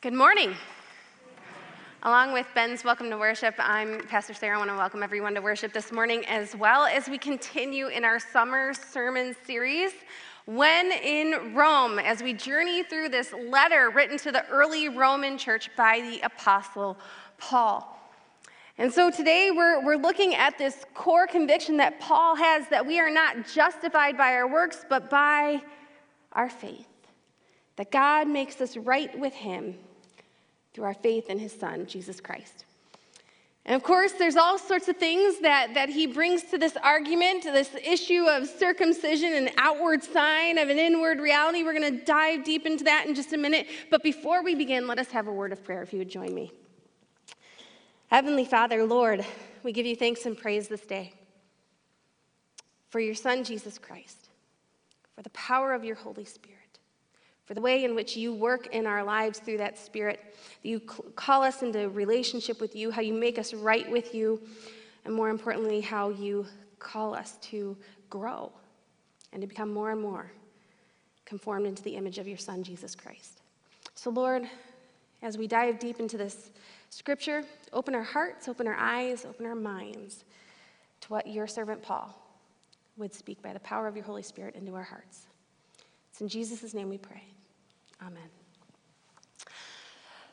Good morning. Along with Ben's welcome to worship, I'm Pastor Sarah. I want to welcome everyone to worship this morning as well as we continue in our summer sermon series, When in Rome, as we journey through this letter written to the early Roman church by the Apostle Paul. And so today we're, we're looking at this core conviction that Paul has that we are not justified by our works, but by our faith. That God makes us right with Him through our faith in his son, Jesus Christ. And of course, there's all sorts of things that, that he brings to this argument, this issue of circumcision, an outward sign of an inward reality. We're going to dive deep into that in just a minute. But before we begin, let us have a word of prayer, if you would join me. Heavenly Father, Lord, we give you thanks and praise this day for your Son, Jesus Christ, for the power of your Holy Spirit for the way in which you work in our lives through that Spirit, that you call us into relationship with you, how you make us right with you, and more importantly, how you call us to grow and to become more and more conformed into the image of your Son, Jesus Christ. So, Lord, as we dive deep into this scripture, open our hearts, open our eyes, open our minds to what your servant Paul would speak by the power of your Holy Spirit into our hearts. It's in Jesus' name we pray. Amen.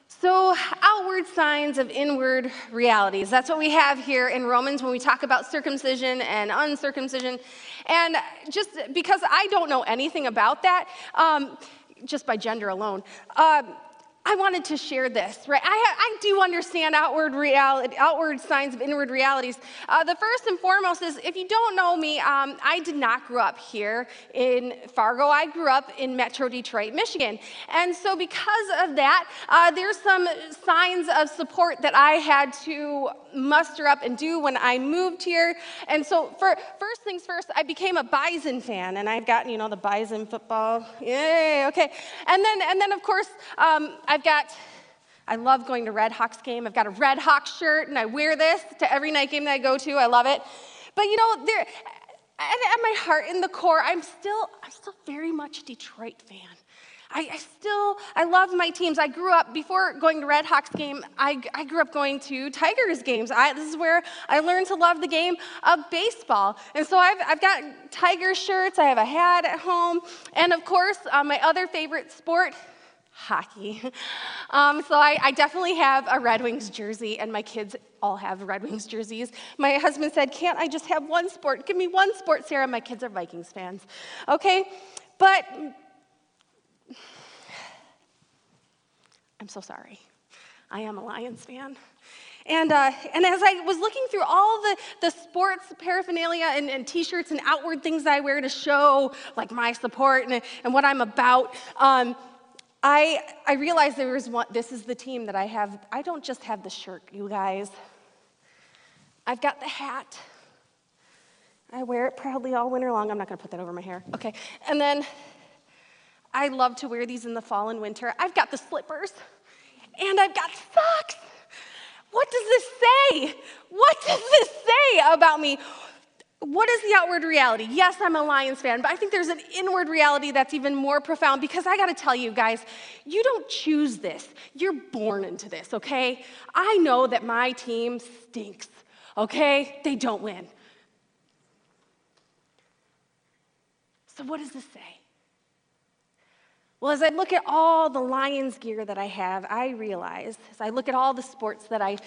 So, outward signs of inward realities. That's what we have here in Romans when we talk about circumcision and uncircumcision. And just because I don't know anything about that, um, just by gender alone, um, I wanted to share this, right? I, I do understand outward reality, outward signs of inward realities. Uh, the first and foremost is, if you don't know me, um, I did not grow up here in Fargo. I grew up in Metro Detroit, Michigan, and so because of that, uh, there's some signs of support that I had to muster up and do when I moved here. And so, for first things first, I became a Bison fan, and I've gotten, you know, the Bison football. Yay! Okay, and then and then of course. Um, I've got, I love going to Red Hawks game. I've got a Red Hawks shirt, and I wear this to every night game that I go to. I love it. But you know, there, at my heart, in the core, I'm still, I'm still very much a Detroit fan. I, I, still, I love my teams. I grew up, before going to Red Hawks game, I, I grew up going to Tigers games. I, this is where I learned to love the game of baseball. And so I've, I've got Tiger shirts, I have a hat at home, and of course, uh, my other favorite sport hockey. Um, so I, I, definitely have a Red Wings jersey, and my kids all have Red Wings jerseys. My husband said, Can't I just have one sport? Give me one sport, Sarah. My kids are Vikings fans. Okay? But I'm so sorry. I am a Lions fan. And, uh, and as I was looking through all the, the sports paraphernalia and, and t-shirts and outward things I wear to show like my support and, and what I'm about, um, I, I realized there was one, this is the team that I have. I don't just have the shirt, you guys. I've got the hat. I wear it proudly all winter long. I'm not going to put that over my hair. Okay. And then I love to wear these in the fall and winter. I've got the slippers and I've got socks. What does this say? What does this say about me? What is the outward reality? Yes, I'm a Lions fan, but I think there's an inward reality that's even more profound because I gotta tell you guys, you don't choose this. You're born into this, okay? I know that my team stinks, okay? They don't win. So, what does this say? Well, as I look at all the Lions gear that I have, I realize, as I look at all the sports that I,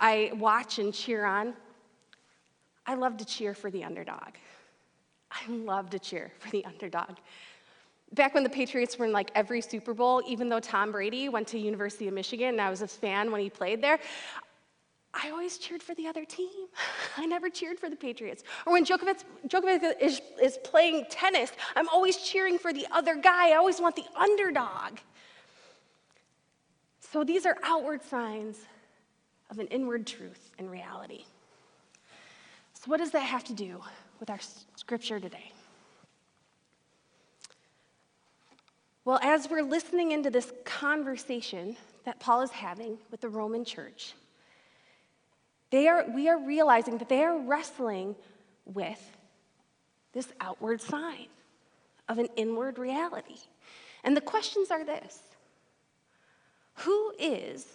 I watch and cheer on, I love to cheer for the underdog. I love to cheer for the underdog. Back when the Patriots were in like every Super Bowl, even though Tom Brady went to University of Michigan and I was a fan when he played there, I always cheered for the other team. I never cheered for the Patriots. Or when Djokovic, Djokovic is, is playing tennis, I'm always cheering for the other guy. I always want the underdog. So these are outward signs of an inward truth and reality. So, what does that have to do with our scripture today? Well, as we're listening into this conversation that Paul is having with the Roman church, they are, we are realizing that they are wrestling with this outward sign of an inward reality. And the questions are this Who is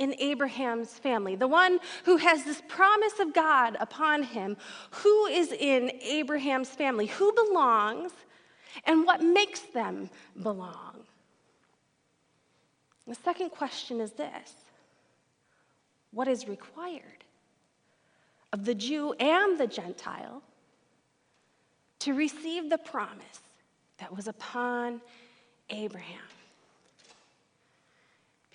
in Abraham's family? The one who has this promise of God upon him. Who is in Abraham's family? Who belongs and what makes them belong? The second question is this What is required of the Jew and the Gentile to receive the promise that was upon Abraham?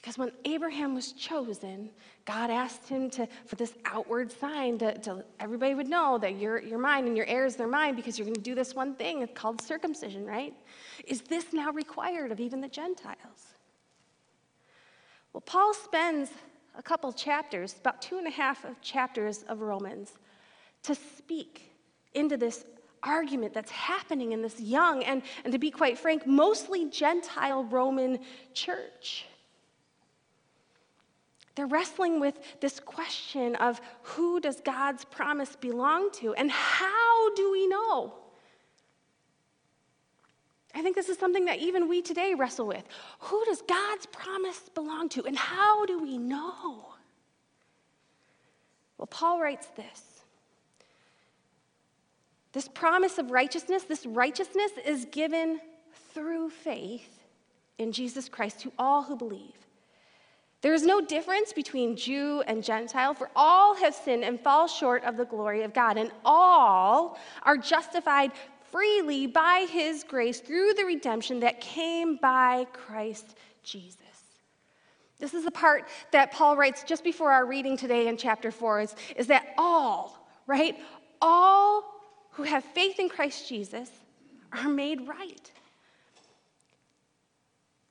Because when Abraham was chosen, God asked him to, for this outward sign to, to everybody would know that you're, you're mine and your heirs, they're mine because you're going to do this one thing. It's called circumcision, right? Is this now required of even the Gentiles? Well, Paul spends a couple chapters, about two and a half of chapters of Romans, to speak into this argument that's happening in this young and, and to be quite frank, mostly Gentile Roman church. They're wrestling with this question of who does God's promise belong to and how do we know? I think this is something that even we today wrestle with. Who does God's promise belong to and how do we know? Well, Paul writes this. This promise of righteousness, this righteousness is given through faith in Jesus Christ to all who believe. There is no difference between Jew and Gentile, for all have sinned and fall short of the glory of God, and all are justified freely by his grace through the redemption that came by Christ Jesus. This is the part that Paul writes just before our reading today in chapter 4 is, is that all, right? All who have faith in Christ Jesus are made right.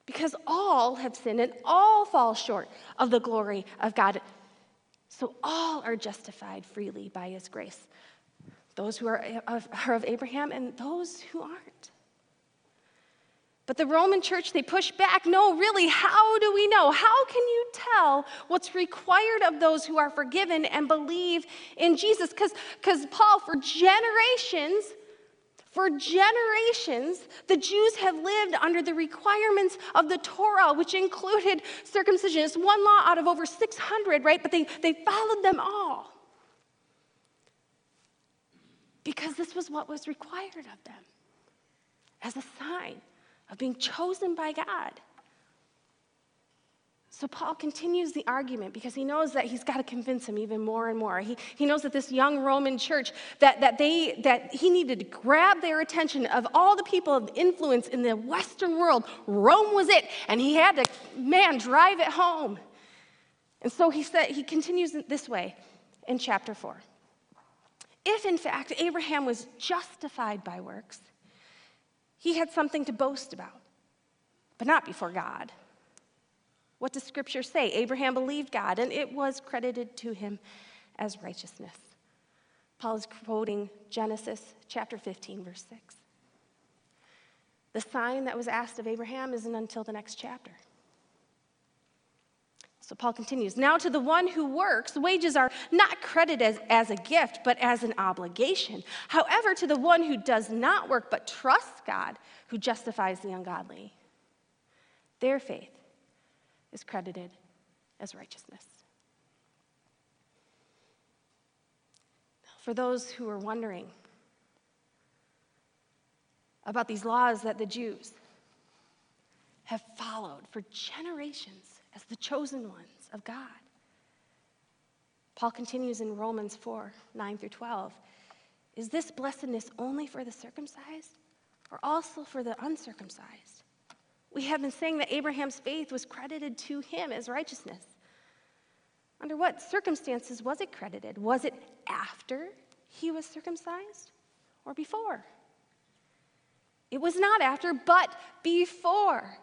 Because all have sinned and all fall short of the glory of God. So all are justified freely by his grace. Those who are of, are of Abraham and those who aren't. But the Roman church, they push back. No, really, how do we know? How can you tell what's required of those who are forgiven and believe in Jesus? Because Paul, for generations, for generations, the Jews have lived under the requirements of the Torah, which included circumcision. It's one law out of over 600, right? But they, they followed them all because this was what was required of them as a sign of being chosen by God. So Paul continues the argument because he knows that he's got to convince him even more and more. He, he knows that this young Roman church, that, that, they, that he needed to grab their attention of all the people of influence in the Western world. Rome was it, and he had to, man, drive it home. And so he said, he continues this way in chapter 4. If in fact Abraham was justified by works, he had something to boast about, but not before God. What does Scripture say? Abraham believed God, and it was credited to him as righteousness. Paul is quoting Genesis chapter 15, verse 6. The sign that was asked of Abraham isn't until the next chapter. So Paul continues Now to the one who works, wages are not credited as, as a gift, but as an obligation. However, to the one who does not work, but trusts God, who justifies the ungodly, their faith is credited as righteousness. For those who are wondering about these laws that the Jews have followed for generations as the chosen ones of God, Paul continues in Romans 4 9 through 12. Is this blessedness only for the circumcised or also for the uncircumcised? We have been saying that Abraham's faith was credited to him as righteousness. Under what circumstances was it credited? Was it after he was circumcised or before? It was not after, but before.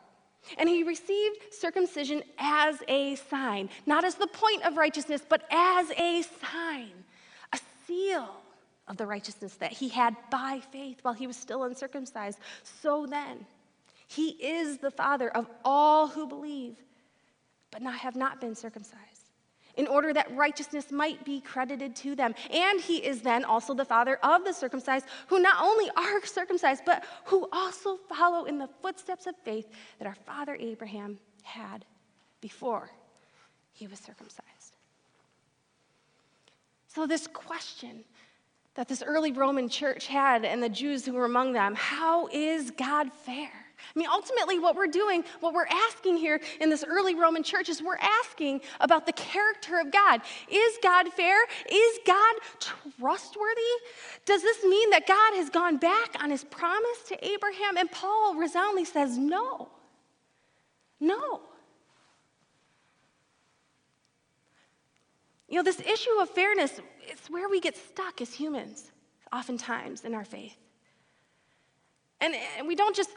And he received circumcision as a sign, not as the point of righteousness, but as a sign, a seal of the righteousness that he had by faith while he was still uncircumcised. So then, he is the father of all who believe, but not, have not been circumcised, in order that righteousness might be credited to them. And he is then also the father of the circumcised, who not only are circumcised, but who also follow in the footsteps of faith that our father Abraham had before he was circumcised. So, this question that this early Roman church had and the Jews who were among them how is God fair? I mean, ultimately, what we're doing, what we're asking here in this early Roman church is we're asking about the character of God. Is God fair? Is God trustworthy? Does this mean that God has gone back on his promise to Abraham? And Paul resoundingly says, no. No. You know, this issue of fairness, it's where we get stuck as humans, oftentimes in our faith. And, and we don't just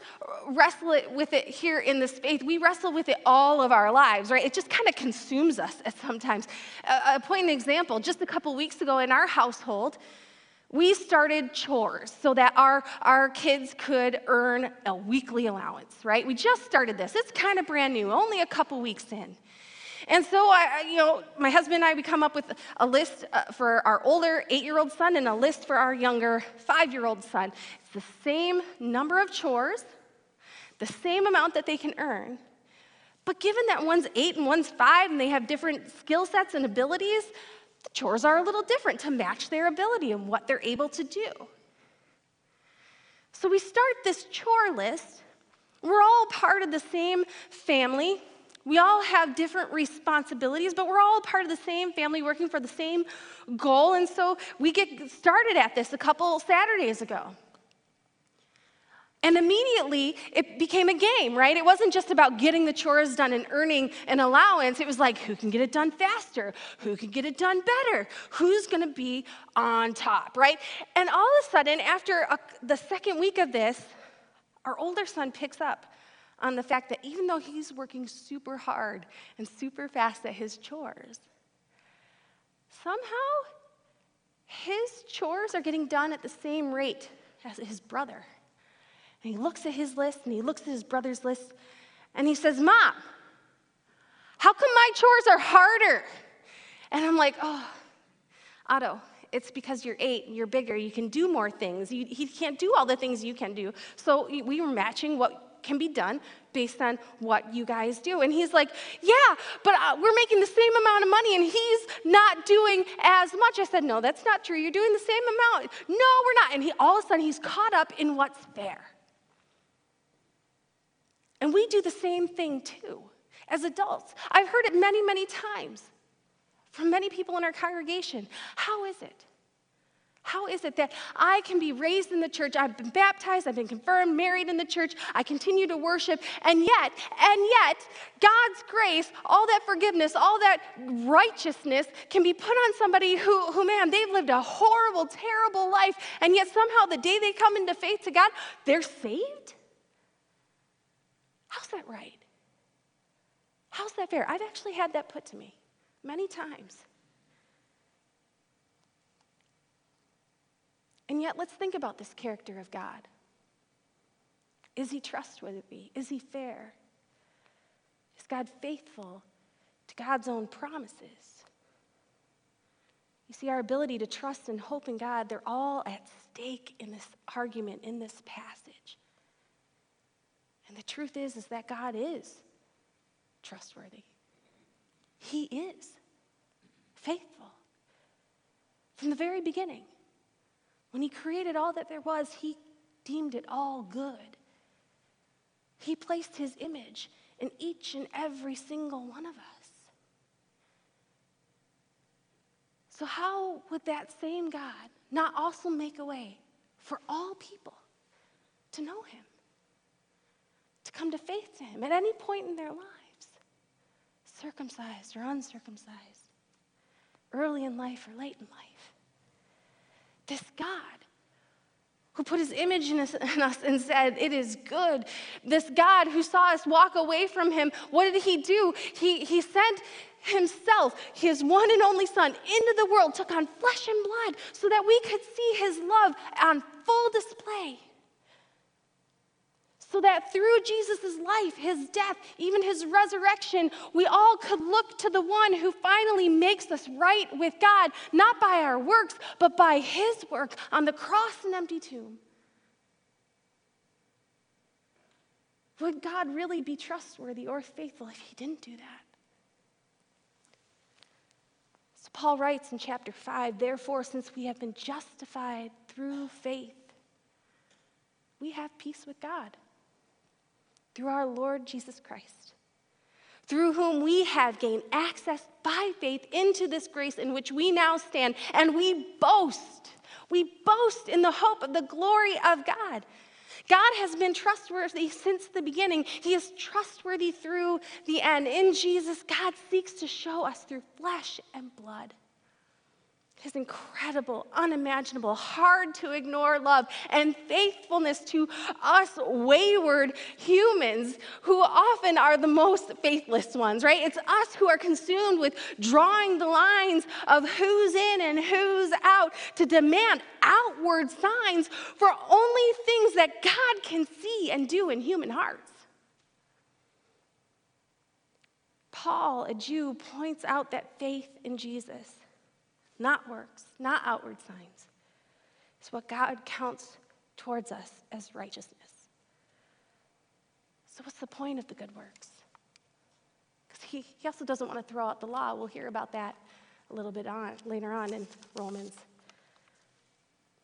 wrestle it with it here in this faith, we wrestle with it all of our lives, right? It just kind of consumes us at sometimes. A, a point example, just a couple weeks ago in our household, we started chores so that our, our kids could earn a weekly allowance, right? We just started this. It's kind of brand new, only a couple weeks in. And so, I, you know, my husband and I, we come up with a list uh, for our older eight year old son and a list for our younger five year old son. It's the same number of chores, the same amount that they can earn. But given that one's eight and one's five and they have different skill sets and abilities, the chores are a little different to match their ability and what they're able to do. So we start this chore list. We're all part of the same family. We all have different responsibilities, but we're all part of the same family working for the same goal. And so we get started at this a couple Saturdays ago. And immediately it became a game, right? It wasn't just about getting the chores done and earning an allowance. It was like, who can get it done faster? Who can get it done better? Who's gonna be on top, right? And all of a sudden, after a, the second week of this, our older son picks up on the fact that even though he's working super hard and super fast at his chores, somehow his chores are getting done at the same rate as his brother. And he looks at his list and he looks at his brother's list and he says, Mom, how come my chores are harder? And I'm like, oh, Otto, it's because you're eight, and you're bigger, you can do more things. You, he can't do all the things you can do. So we were matching what can be done based on what you guys do. And he's like, Yeah, but uh, we're making the same amount of money and he's not doing as much. I said, No, that's not true. You're doing the same amount. No, we're not. And he, all of a sudden, he's caught up in what's fair. And we do the same thing too as adults. I've heard it many, many times from many people in our congregation. How is it? How is it that I can be raised in the church? I've been baptized, I've been confirmed, married in the church, I continue to worship, and yet, and yet, God's grace, all that forgiveness, all that righteousness can be put on somebody who, who, man, they've lived a horrible, terrible life, and yet somehow the day they come into faith to God, they're saved? How's that right? How's that fair? I've actually had that put to me many times. And yet, let's think about this character of God. Is he trustworthy? Is he fair? Is God faithful to God's own promises? You see, our ability to trust and hope in God, they're all at stake in this argument, in this passage. And the truth is, is that God is trustworthy. He is faithful from the very beginning. When he created all that there was, he deemed it all good. He placed his image in each and every single one of us. So, how would that same God not also make a way for all people to know him, to come to faith to him at any point in their lives, circumcised or uncircumcised, early in life or late in life? This God who put his image in us, in us, and said, It is good. This God who saw us walk away from him, what did he do? He, he sent himself, his one and only Son, into the world, took on flesh and blood so that we could see his love on full display so that through Jesus' life, his death, even his resurrection, we all could look to the one who finally makes us right with God, not by our works, but by his work on the cross and empty tomb. Would God really be trustworthy or faithful if he didn't do that? So Paul writes in chapter 5 Therefore, since we have been justified through faith, we have peace with God through our Lord Jesus Christ, through whom we have gained access by faith into this grace in which we now stand, and we boast. We boast in the hope of the glory of God. God has been trustworthy since the beginning. He is trustworthy through the end. In Jesus, God seeks to show us through flesh and blood his incredible, unimaginable, hard to ignore love and faithfulness to us wayward humans who often are the most faithless ones, right? It's us who are consumed with drawing the lines of who's in and who's out to demand outward signs for only things that God can see and do in human hearts. Paul, a Jew, points out that faith in Jesus not works, not outward signs. It's what God counts towards us as righteousness. So, what's the point of the good works? Because he, he also doesn't want to throw out the law. We'll hear about that a little bit on, later on in Romans.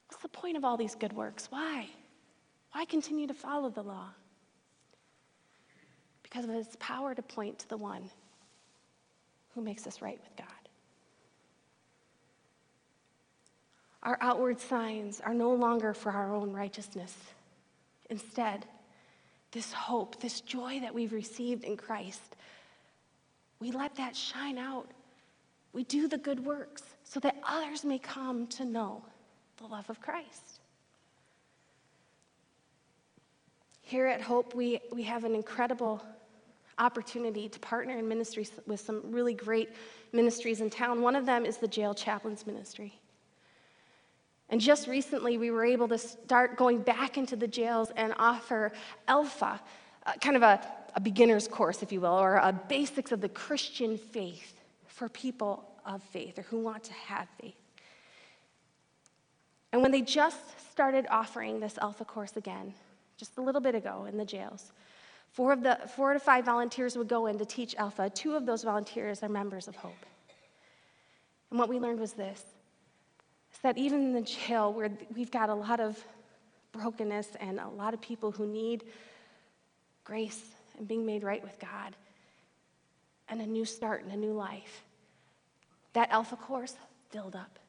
What's the point of all these good works? Why? Why continue to follow the law? Because of its power to point to the one who makes us right with God. Our outward signs are no longer for our own righteousness. Instead, this hope, this joy that we've received in Christ, we let that shine out. We do the good works so that others may come to know the love of Christ. Here at Hope, we, we have an incredible opportunity to partner in ministries with some really great ministries in town. One of them is the Jail Chaplains Ministry. And just recently, we were able to start going back into the jails and offer Alpha, uh, kind of a, a beginner's course, if you will, or a basics of the Christian faith for people of faith or who want to have faith. And when they just started offering this Alpha course again, just a little bit ago in the jails, four, of the, four to five volunteers would go in to teach Alpha. Two of those volunteers are members of Hope. And what we learned was this that even in the jail where we've got a lot of brokenness and a lot of people who need grace and being made right with God and a new start and a new life, that Alpha course filled up.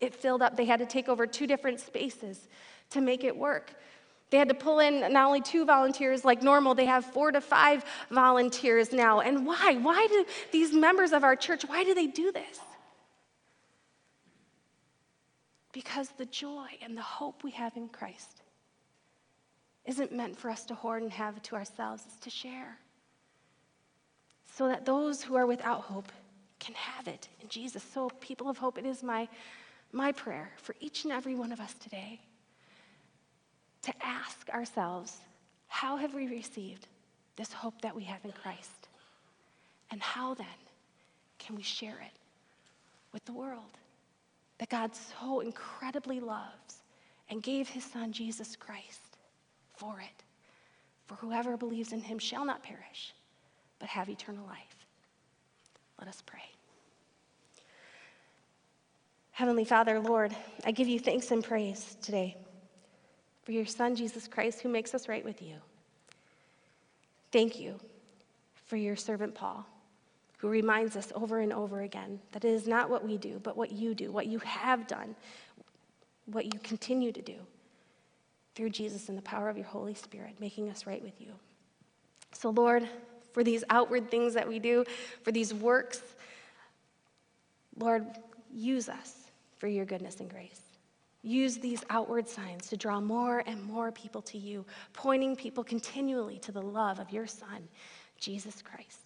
It filled up. They had to take over two different spaces to make it work. They had to pull in not only two volunteers like normal, they have four to five volunteers now. And why? Why do these members of our church, why do they do this? Because the joy and the hope we have in Christ isn't meant for us to hoard and have to ourselves, it's to share. So that those who are without hope can have it in Jesus. So, people of hope, it is my, my prayer for each and every one of us today to ask ourselves how have we received this hope that we have in Christ? And how then can we share it with the world? That God so incredibly loves and gave his son Jesus Christ for it. For whoever believes in him shall not perish, but have eternal life. Let us pray. Heavenly Father, Lord, I give you thanks and praise today for your Son, Jesus Christ, who makes us right with you. Thank you for your servant Paul who reminds us over and over again that it is not what we do, but what you do, what you have done, what you continue to do through Jesus and the power of your Holy Spirit, making us right with you. So, Lord, for these outward things that we do, for these works, Lord, use us for your goodness and grace. Use these outward signs to draw more and more people to you, pointing people continually to the love of your Son, Jesus Christ.